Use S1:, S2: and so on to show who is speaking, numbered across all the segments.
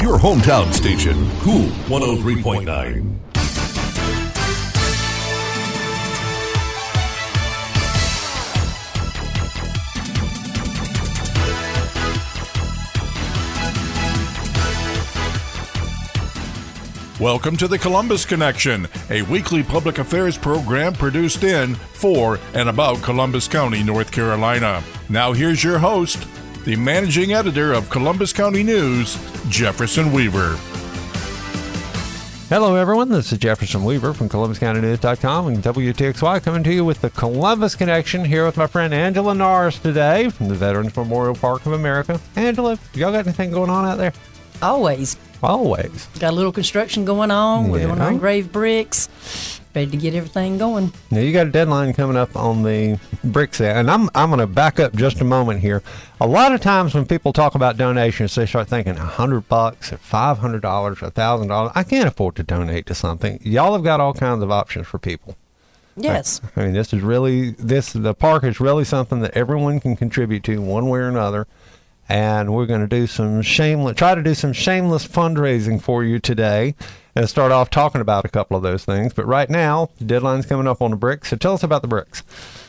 S1: Your hometown station, Cool 103.9. Welcome to the Columbus Connection, a weekly public affairs program produced in, for, and about Columbus County, North Carolina. Now, here's your host, the managing editor of Columbus County News, Jefferson Weaver.
S2: Hello, everyone. This is Jefferson Weaver from ColumbusCountyNews.com and WTXY coming to you with the Columbus Connection here with my friend Angela Norris today from the Veterans Memorial Park of America. Angela, y'all got anything going on out there?
S3: Always.
S2: Always.
S3: Got a little construction going on. We're doing
S2: Yeah.
S3: our engraved bricks. Ready to get everything going.
S2: Now you got a deadline coming up on the brick set, and I'm I'm going to back up just a moment here. A lot of times when people talk about donations, they start thinking a hundred bucks, or five hundred dollars, a thousand dollars. I can't afford to donate to something. Y'all have got all kinds of options for people.
S3: Yes.
S2: I mean, this is really this the park is really something that everyone can contribute to one way or another. And we're going to do some shameless, try to do some shameless fundraising for you today, and start off talking about a couple of those things. But right now, the deadline's coming up on the bricks. So tell us about the bricks.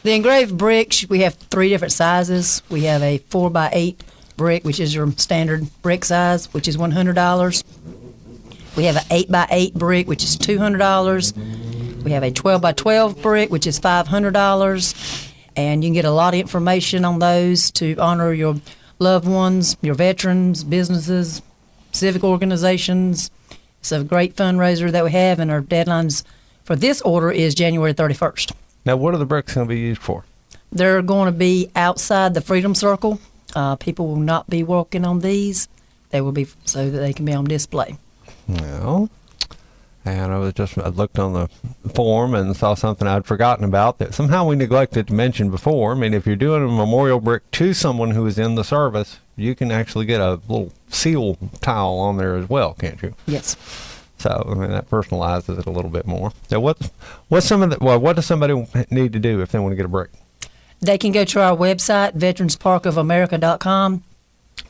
S3: The engraved bricks, we have three different sizes. We have a 4 by 8 brick, which is your standard brick size, which is $100. We have an 8 by 8 brick, which is $200. We have a 12 by 12 brick, which is $500. And you can get a lot of information on those to honor your loved ones, your veterans, businesses, civic organizations. It's a great fundraiser that we have, and our deadlines for this order is January 31st.
S2: Now, what are the bricks going to be used for?
S3: They're going to be outside the Freedom Circle. Uh, people will not be walking on these. They will be so that they can be on display.
S2: Well, and I was just I looked on the form and saw something I'd forgotten about that somehow we neglected to mention before. I mean, if you're doing a memorial brick to someone who is in the service, you can actually get a little seal tile on there as well, can't you?
S3: Yes.
S2: So I mean, that personalizes it a little bit more. So what what's some of the well, what does somebody need to do if they want to get a brick?
S3: They can go to our website, veteransparkofamerica.com,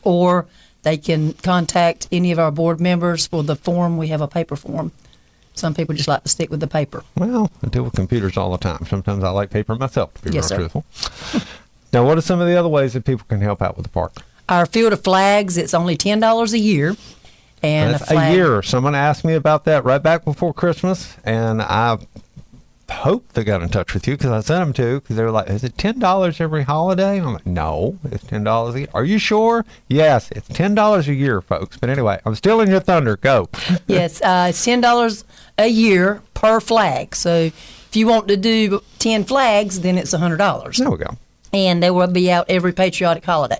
S3: or they can contact any of our board members for the form. We have a paper form. Some people just like to stick with the paper.
S2: Well, I deal with computers all the time. Sometimes I like paper myself, to be
S3: Yes,
S2: real
S3: sir.
S2: truthful. now, what are some of the other ways that people can help out with the park?
S3: Our field of flags, it's only $10 a year. And
S2: That's
S3: a, flag,
S2: a year. Someone asked me about that right back before Christmas, and I hope they got in touch with you because I sent them to because they were like, "Is it ten dollars every holiday?" I'm like, "No, it's ten dollars a year." Are you sure? Yes, it's ten dollars a year, folks. But anyway, I'm still in your thunder. Go.
S3: Yes, uh, it's ten dollars a year per flag. So if you want to do ten flags, then it's a hundred dollars,
S2: there we go.
S3: and they will be out every patriotic holiday.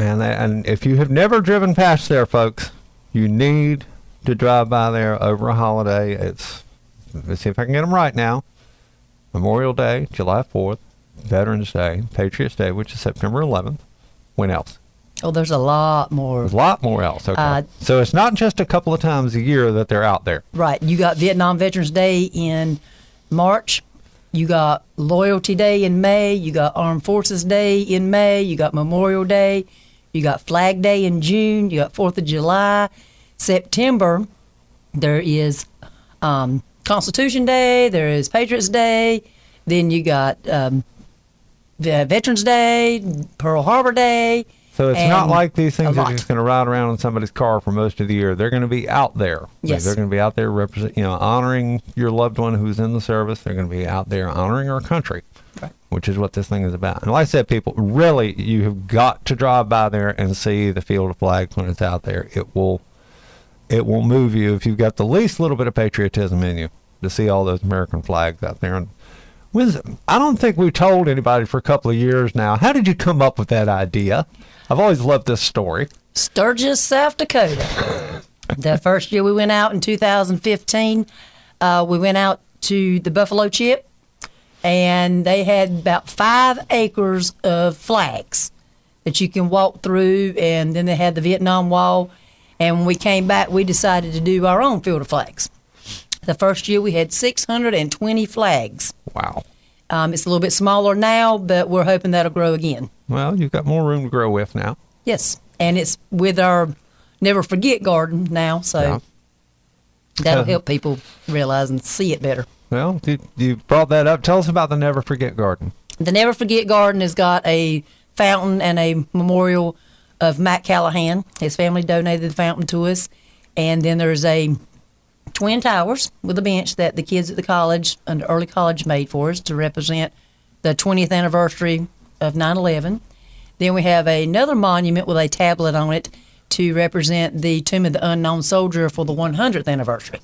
S2: And they, and if you have never driven past there, folks, you need to drive by there over a holiday. It's let's see if I can get them right now. Memorial Day, July 4th, Veterans Day, Patriots Day, which is September 11th. When else?
S3: Oh, there's a lot more.
S2: There's a lot more else. Okay.
S3: Uh,
S2: so it's not just a couple of times a year that they're out there.
S3: Right, you got Vietnam Veterans Day in March. You got Loyalty Day in May. You got Armed Forces Day in May. You got Memorial Day. You got Flag Day in June. You got Fourth of July. September, there is um, Constitution Day. There is Patriots Day. Then you got um, the Veterans Day, Pearl Harbor Day.
S2: So it's not like these things are just going to ride around in somebody's car for most of the year. They're going to be out there.
S3: Yes.
S2: They're going to be out there represent, you know, honoring your loved one who's in the service. They're going to be out there honoring our country,
S3: Right.
S2: which is what this thing is about. And like I said, people, really, you have got to drive by there and see the field of flags when it's out there. It will, it will move you if you've got the least little bit of patriotism in you to see all those American flags out there. And I don't think we've told anybody for a couple of years now. How did you come up with that idea? I've always loved this story.
S3: Sturgis, South Dakota. the first year we went out in 2015, uh, we went out to the Buffalo Chip, and they had about five acres of flags that you can walk through, and then they had the Vietnam Wall. And when we came back, we decided to do our own field of flags. The first year we had 620 flags.
S2: Wow.
S3: Um, it's a little bit smaller now, but we're hoping that'll grow again.
S2: Well, you've got more room to grow with now.
S3: Yes, and it's with our never forget garden now, so
S2: Yeah.
S3: that'll
S2: Uh,
S3: help people realize and see it better.
S2: Well, you, you brought that up. Tell us about the Never Forget Garden.
S3: The Never Forget Garden has got a fountain and a memorial of Matt Callahan. His family donated the fountain to us. And then there's a twin towers with a bench that the kids at the college, under early college, made for us to represent the 20th anniversary of 9 11. Then we have another monument with a tablet on it to represent the Tomb of the Unknown Soldier for the 100th anniversary.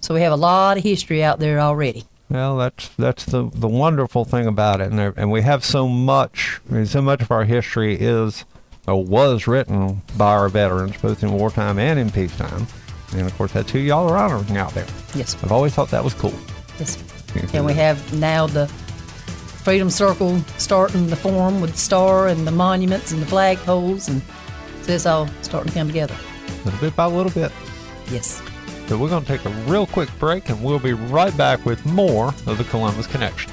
S3: So we have a lot of history out there already.
S2: Well, that's that's the the wonderful thing about it, and there, and we have so much. I mean, so much of our history is or was written by our veterans, both in wartime and in peacetime. And of course, that's who y'all are honoring out there.
S3: Yes.
S2: I've always thought that was cool.
S3: Yes. And we have now the Freedom Circle starting to form with the star and the monuments and the flagpoles, and so it's all starting to come together.
S2: little bit by little bit.
S3: Yes.
S2: So we're going to take a real quick break, and we'll be right back with more of the Columbus Connection.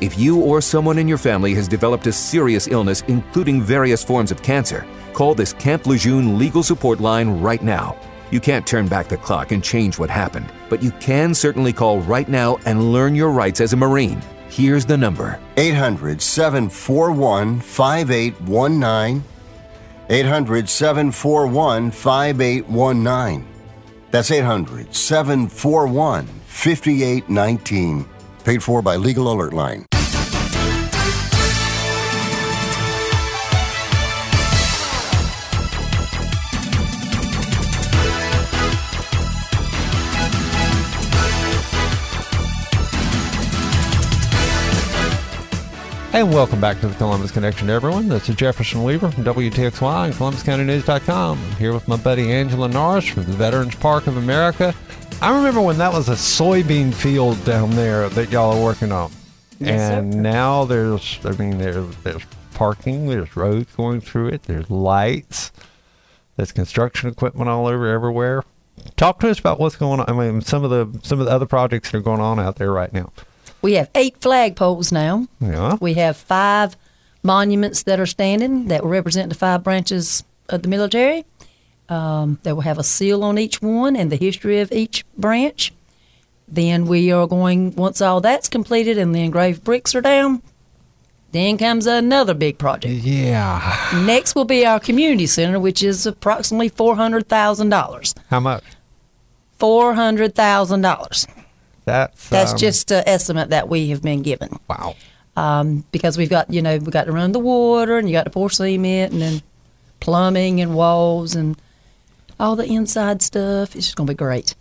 S4: If you or someone in your family has developed a serious illness, including various forms of cancer, call this Camp Lejeune legal support line right now. You can't turn back the clock and change what happened, but you can certainly call right now and learn your rights as a Marine. Here's the number
S5: 800 741 5819. 800 741 5819. That's 800 741 5819. Paid for by Legal Alert Line.
S2: And welcome back to the Columbus Connection, everyone. This is Jefferson Weaver from WTXY and ColumbusCountyNews.com. I'm here with my buddy Angela Norris from the Veterans Park of America. I remember when that was a soybean field down there that y'all are working on.
S3: Yes, sir.
S2: and now there's, I mean, there's, there's parking, there's roads going through it, there's lights, there's construction equipment all over everywhere. Talk to us about what's going on. I mean, some of the some of the other projects that are going on out there right now.
S3: We have eight flagpoles now.
S2: Yeah.
S3: We have five monuments that are standing that represent the five branches of the military. Um, they will have a seal on each one and the history of each branch. Then we are going, once all that's completed and the engraved bricks are down, then comes another big project.
S2: Yeah.
S3: Next will be our community center, which is approximately $400,000.
S2: How much?
S3: $400,000.
S2: That's
S3: That's
S2: um,
S3: just an estimate that we have been given.
S2: wow.
S3: um, because we've got you know we've got to run the water and you got to pour cement and then plumbing and walls and all the inside stuff. It's just gonna be great.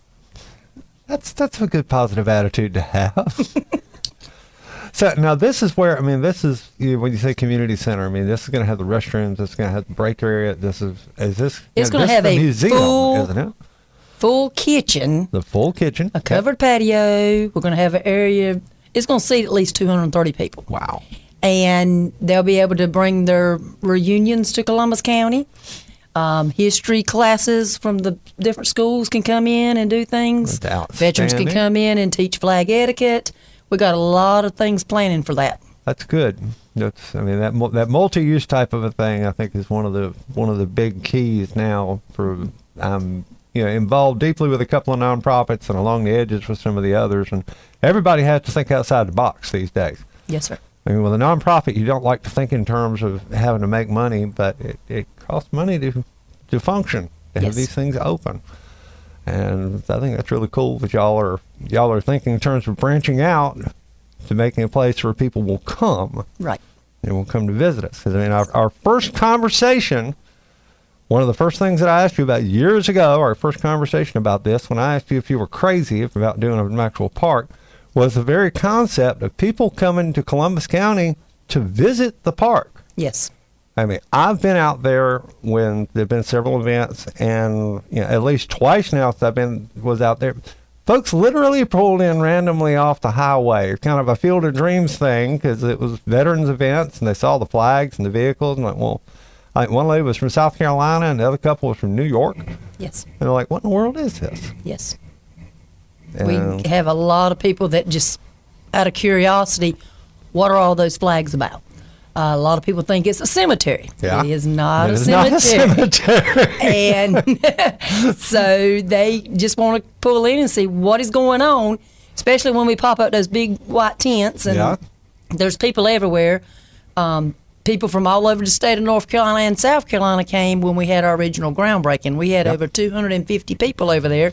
S2: That's that's a good positive attitude to have. so now this is where I mean this is you know, when you say community center. I mean this is going to have the restrooms. It's going to have the break area. This is is this?
S3: It's gonna have a
S2: museum,
S3: full-
S2: isn't it?
S3: Full kitchen,
S2: The full kitchen,
S3: a covered patio. We're gonna have an area. It's gonna seat at least 230 people,
S2: Wow.
S3: and they'll be able to bring their reunions to Columbus County. Um, history classes from the different schools can come in and do things. Veterans can come in and teach flag etiquette. We got a lot of things planning for that.
S2: That's good. That's I mean that that multi-use type of a thing I think is one of the one of the big keys now for I'm you know involved deeply with a couple of nonprofits and along the edges with some of the others and everybody has to think outside the box these days.
S3: Yes, sir.
S2: I mean, with a nonprofit, you don't like to think in terms of having to make money, but it, it costs money to to function to have these things open. And I think that's really cool that y'all are y'all are thinking in terms of branching out to making a place where people will come
S3: Right.
S2: and will come to visit us. 'Cause, I mean, our, our first conversation, one of the first things that I asked you about years ago, our first conversation about this, when I asked you if you were crazy about doing an actual park, was the very concept of people coming to Columbus County to visit the park.
S3: Yes.
S2: I mean, I've been out there when there've been several events, and you know, at least twice now since I've been was out there. Folks literally pulled in randomly off the highway, kind of a Field of Dreams thing, because it was veterans events, and they saw the flags and the vehicles, and like, well, I think one lady was from South Carolina, and the other couple was from New York,
S3: Yes.
S2: and they're like, "What in the world is this?"
S3: Yes.
S2: And-
S3: We have a lot of people that just, out of curiosity, what are all those flags about? Uh, a lot of people think it's a cemetery.
S2: Yeah.
S3: It is not,
S2: It
S3: a,
S2: is not a
S3: cemetery.
S2: cemetery.
S3: and so they just want to pull in and see what is going on, especially when we pop up those big white tents and
S2: Yeah.
S3: there's people everywhere. Um, people from all over the state of North Carolina and South Carolina came when we had our original groundbreaking. We had over 250 people over there,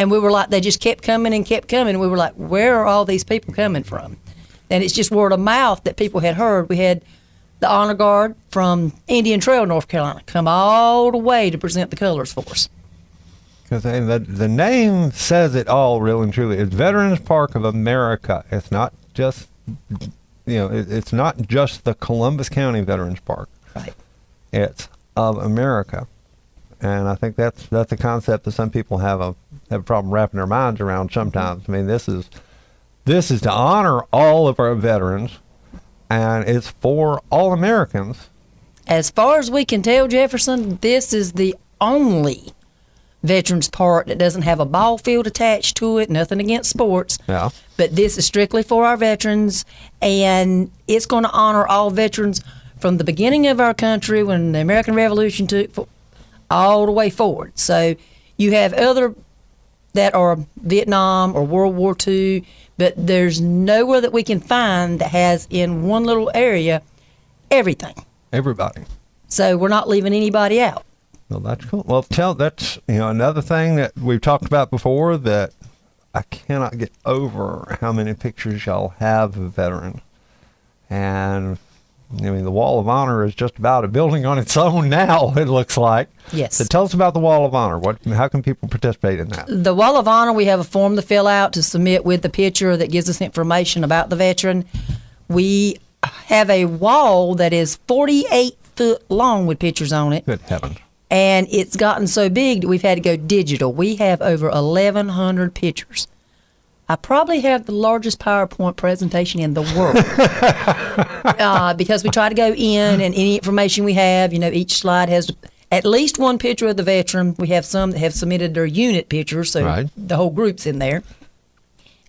S3: and we were like, they just kept coming and kept coming. We were like, where are all these people coming from? And it's just word of mouth that people had heard. We had the honor guard from Indian Trail, North Carolina, come all the way to present the colors for us.
S2: Because the, the name says it all, really and truly. It's Veterans Park of America. It's not just, you know, it, it's not just the Columbus County Veterans Park.
S3: Right.
S2: It's of America, and I think that's that's a concept that some people have a have a problem wrapping their minds around. Mm-hmm. Sometimes, I mean, this is this is to honor all of our veterans, and it's for all Americans.
S3: As far as we can tell, Jefferson, this is the only Veterans Park that doesn't have a ball field attached to it. Nothing against sports.
S2: Yeah.
S3: But this is strictly for our veterans, and it's going to honor all veterans from the beginning of our country when the American Revolution took all the way forward. So you have other that are Vietnam or World War II, but there's nowhere that we can find that has in one little area everything.
S2: Everybody.
S3: So we're not leaving anybody out.
S2: Well, that's cool. Well, tell that's you know another thing that we've talked about before that I cannot get over how many pictures y'all have of veterans, and I mean the Wall of Honor is just about a building on its own now. It looks like.
S3: Yes.
S2: So tell us about the Wall of Honor. What? How can people participate in that?
S3: The Wall of Honor, we have a form to fill out to submit with the picture that gives us information about the veteran. We have a wall that is 48 foot long with pictures on it,
S2: Good heavens.
S3: and it's gotten so big that we've had to go digital. We have over 1,100 pictures. I probably have the largest PowerPoint presentation in the world uh, because we try to go in and any information we have, you know, each slide has at least one picture of the veteran. We have some that have submitted their unit pictures, so
S2: Right.
S3: the whole group's in there.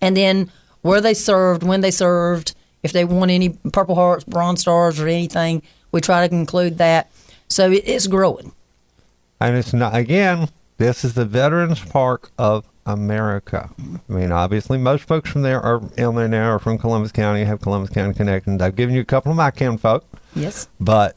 S3: And then where they served, when they served, if they won any Purple Hearts, Bronze Stars, or anything, we try to include that. So it, it's growing.
S2: And it's not again. This is the Veterans Park of America. I mean, obviously, most folks from there are in there now, are from Columbus County, have Columbus County connections. I've given you a couple of my kin folk,
S3: Yes.
S2: but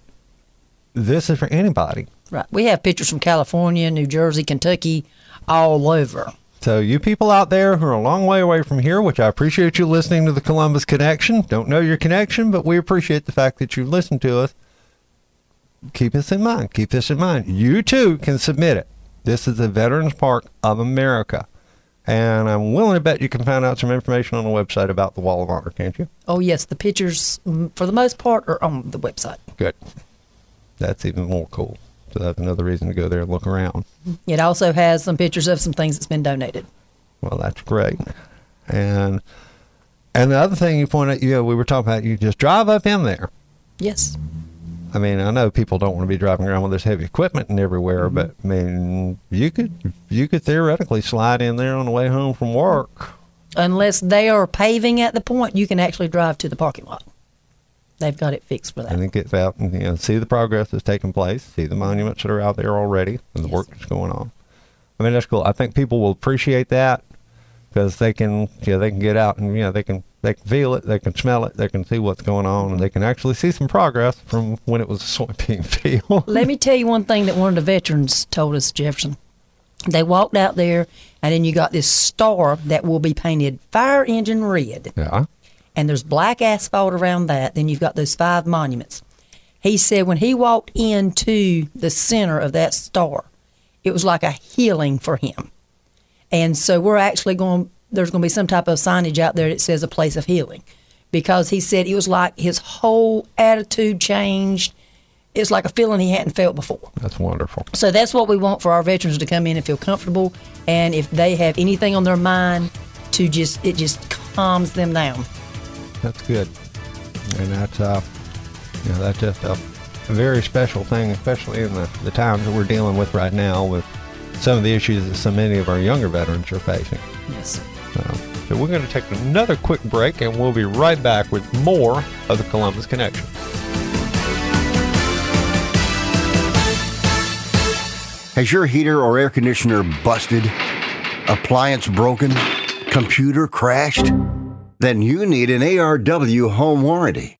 S2: this is for anybody.
S3: Right. We have pictures from California, New Jersey, Kentucky, all over.
S2: So, you people out there who are a long way away from here, which I appreciate you listening to the Columbus Connection. Don't know your connection, but we appreciate the fact that you've listened to us. Keep this in mind. Keep this in mind. You too can submit it. This is the Veterans Park of America. And I'm willing to bet you can find out some information on the website about the Wall of Honor, can't you?
S3: Oh, yes. The pictures, mm, for the most part, are on the website.
S2: Good. That's even more cool. So that's another reason to go there and look around.
S3: It also has some pictures of some things that's been donated.
S2: Well, that's great. And and the other thing you pointed out, you know, we were talking about, you just drive up in there.
S3: Yes.
S2: I mean, I know people don't want to be driving around with this heavy equipment and everywhere, mm-hmm. but I mean, you could you could theoretically slide in there on the way home from work.
S3: Unless they are paving at the point, you can actually drive to the parking lot. They've got it fixed for that.
S2: and then get out and you know, see the progress that's taking place, see the monuments that are out there already, and the
S3: Yes.
S2: work that's going on. I mean, that's cool. I think people will appreciate that because they can, you know, they can get out and you know they can they can feel it, they can smell it, they can see what's going on, and they can actually see some progress from when it was a soybean field.
S3: Let me tell you one thing that one of the veterans told us, Jefferson. They walked out there, and then you got this star that will be painted fire engine red,
S2: yeah,
S3: and there's black asphalt around that. Then you've got those five monuments. He said when he walked into the center of that star, it was like a healing for him. And so we're actually going, there's going to be some type of signage out there that says a place of healing because he said it was like his whole attitude changed. It's like a feeling he hadn't felt before.
S2: That's wonderful.
S3: So that's what we want for our veterans to come in and feel comfortable, and if they have anything on their mind, to just it just calms them down.
S2: That's good. And that's uh, you know, that's just a, very special thing, especially in the, the times that we're dealing with right now with some of the issues that so many of our younger veterans are facing.
S3: Yes.
S2: So, we're going to take another quick break, and we'll be right back with more of the Columbus Connection.
S5: Has your heater or air conditioner busted? Appliance broken? Computer crashed? Then you need an ARW home warranty.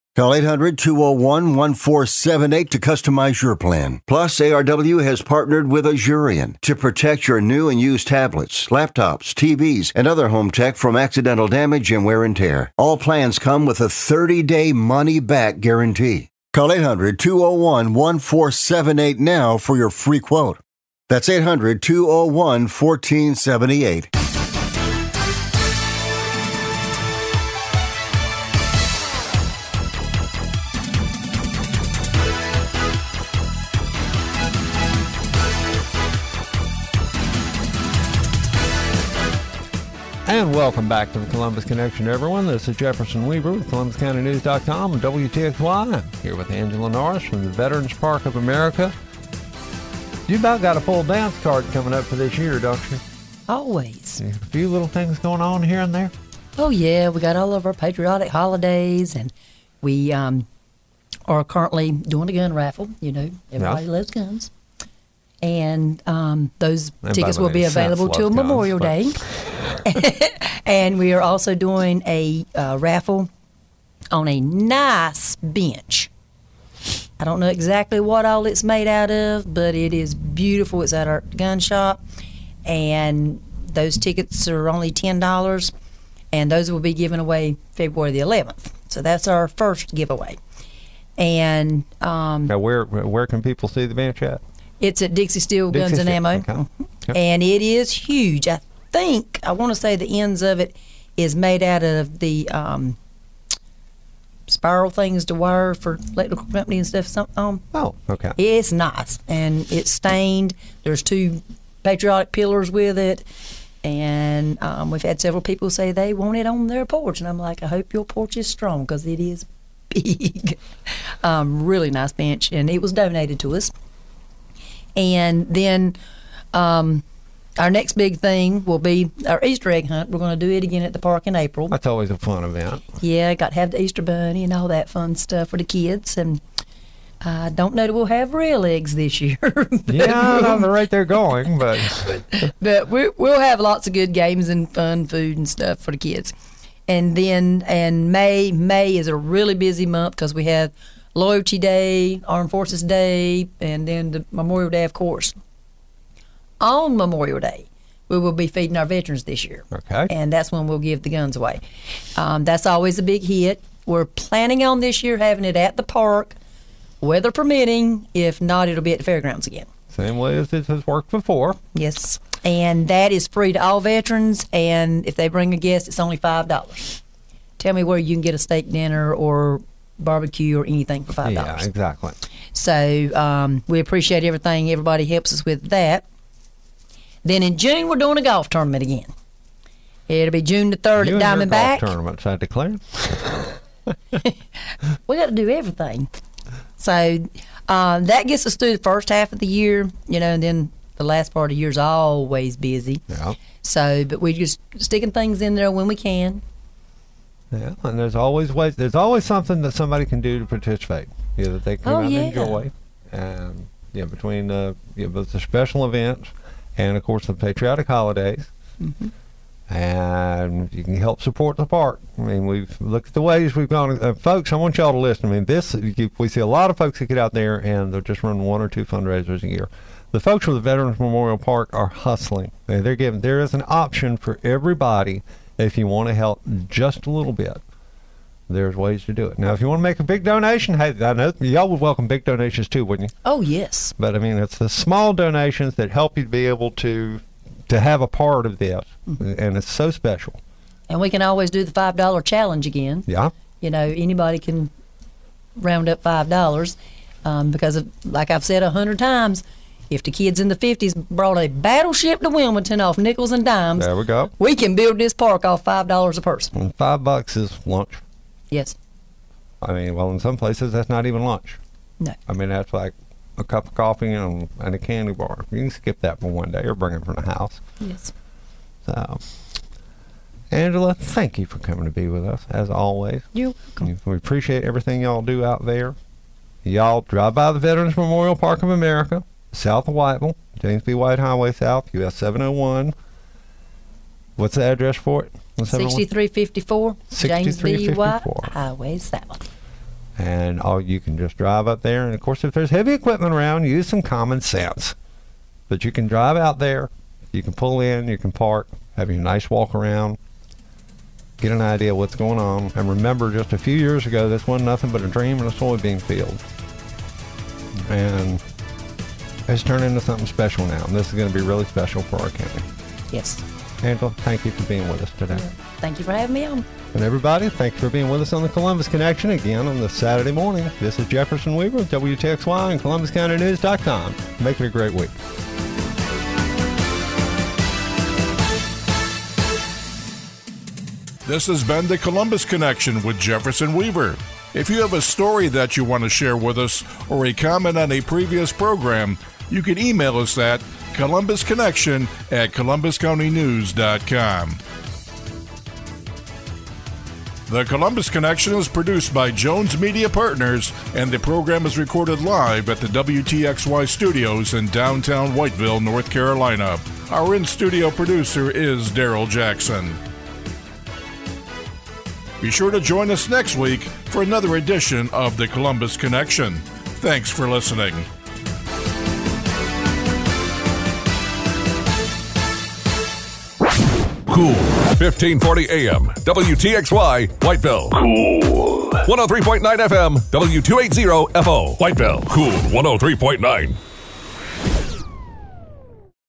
S5: Call 800 201 1478 to customize your plan. Plus, ARW has partnered with Asurion to protect your new and used tablets, laptops, TVs, and other home tech from accidental damage and wear and tear. All plans come with a 30 day money back guarantee. Call 800 201 1478 now for your free quote. That's 800 201 1478.
S2: And welcome back to the Columbus Connection, everyone. This is Jefferson Weaver with ColumbusCountyNews.com and WTXY. Here with Angela Norris from the Veterans Park of America. You about got a full dance card coming up for this year, don't you?
S3: Always.
S2: A few little things going on here and there.
S3: Oh yeah, we got all of our patriotic holidays, and we um, are currently doing a gun raffle. You know, everybody
S2: Yeah.
S3: loves guns, and um, those
S2: by
S3: tickets will be available till Memorial Day. and we are also doing a uh, raffle on a nice bench. I don't know exactly what all it's made out of, but it is beautiful. It's at our gun shop, and those tickets are only ten dollars, and those will be given away February the eleventh. So that's our first giveaway, and um,
S2: Now, where where can people see the bench at?
S3: It's at Dixie Steel Guns
S2: Dixie
S3: and Ammo,
S2: okay. Okay.
S3: and it is huge. I think I want to say the ends of it is made out of the um, spiral things to wire for electrical company and stuff. Some, um,
S2: Oh, okay.
S3: it's nice and it's stained. There's two patriotic pillars with it. And um, we've had several people say they want it on their porch. And I'm like, I hope your porch is strong because it is big. um, really nice bench. And it was donated to us. And then um, our next big thing will be our Easter egg hunt. We're going to do it again at the park in April.
S2: That's always a fun event.
S3: Yeah, got to have the Easter bunny and all that fun stuff for the kids. And I don't know that we'll have real eggs this year.
S2: Yeah, I know the rate they're going, but
S3: but we, we'll have lots of good games and fun food and stuff for the kids. And then, and May, May is a really busy month because we have Loyalty Day, Armed Forces Day, and then the Memorial Day, of course. On Memorial Day, we will be feeding our veterans this year.
S2: Okay.
S3: And that's when we'll give the guns away. Um, that's always a big hit. We're planning on this year having it at the park, weather permitting. If not, it'll be at the fairgrounds again.
S2: same way as this has worked before.
S3: Yes. And that is free to all veterans. And if they bring a guest, it's only $5. Tell me where you can get a steak dinner or barbecue or anything for $5.
S2: Yeah, exactly.
S3: So um, we appreciate everything. Everybody helps us with that. Then in June, we're doing a golf tournament again. It'll be June the 3rd
S2: You
S3: at
S2: and your golf
S3: Diamondback.
S2: tournaments, I declare.
S3: we got to do everything. So uh, that gets us through the first half of the year, you know, and then the last part of the year is always busy.
S2: Yeah.
S3: So, but we're just sticking things in there when we can.
S2: Yeah, and there's always ways. There's always something that somebody can do to participate. Yeah, that they can
S3: Oh, yeah.
S2: and enjoy. And yeah, between uh, yeah, both the special events and of course the patriotic holidays.
S3: Mm-hmm.
S2: and you can help support the park. I mean, we've looked at the ways we've gone. Uh, folks, I want y'all to listen. I mean, this we see a lot of folks that get out there and they're just running one or two fundraisers a year. The folks from the Veterans Memorial Park are hustling. They're giving. There is an option for everybody if you want to help just a little bit. There's ways to do it. Now, if you want to make a big donation, hey, I know y'all would welcome big donations too, wouldn't you?
S3: Oh, yes.
S2: But I mean, it's the small donations that help you to be able to to have a part of this, and it's so special.
S3: And we can always do the $5 challenge again.
S2: Yeah.
S3: You know, anybody can round up $5 um, because, of, like I've said a hundred times, if the kids in the 50s brought a battleship to Wilmington off nickels and dimes,
S2: There we go.
S3: we can build this park off $5 a person.
S2: And five bucks is lunch.
S3: Yes.
S2: I mean, well, in some places that's not even lunch.
S3: No.
S2: I mean, that's like a cup of coffee and, and a candy bar. You can skip that for one day or bring it from the house.
S3: Yes.
S2: So, Angela, thank you for coming to be with us as always.
S3: You're welcome.
S2: We appreciate everything y'all do out there. Y'all drive by the Veterans Memorial Park of America, south of Whiteville, James B. White Highway South, US 701. What's the address for it? The 701?
S3: 6354 James B. White
S2: 6354.
S3: Highway South.
S2: And all you can just drive up there. And of course, if there's heavy equipment around, use some common sense. But you can drive out there, you can pull in, you can park, have a nice walk around, get an idea of what's going on. And remember, just a few years ago, this wasn't nothing but a dream in a soybean field. And it's turned into something special now. And this is going to be really special for our county.
S3: Yes.
S2: Angela, thank you for being with us today.
S3: Thank you for having me on.
S2: And everybody, thanks for being with us on the Columbus Connection again on this Saturday morning. This is Jefferson Weaver with WTXY and ColumbusCountyNews.com. Make it a great week.
S1: This has been the Columbus Connection with Jefferson Weaver. If you have a story that you want to share with us or a comment on a previous program, you can email us at columbusconnection at columbuscountynews.com. The Columbus Connection is produced by Jones Media Partners, and the program is recorded live at the WTXY studios in downtown Whiteville, North Carolina. Our in studio producer is Daryl Jackson. Be sure to join us next week for another edition of the Columbus Connection. Thanks for listening.
S6: Cool. 1540 AM. WTXY, Whiteville. Cool. 103.9 FM. W280 FO. Whiteville. Cool. 103.9.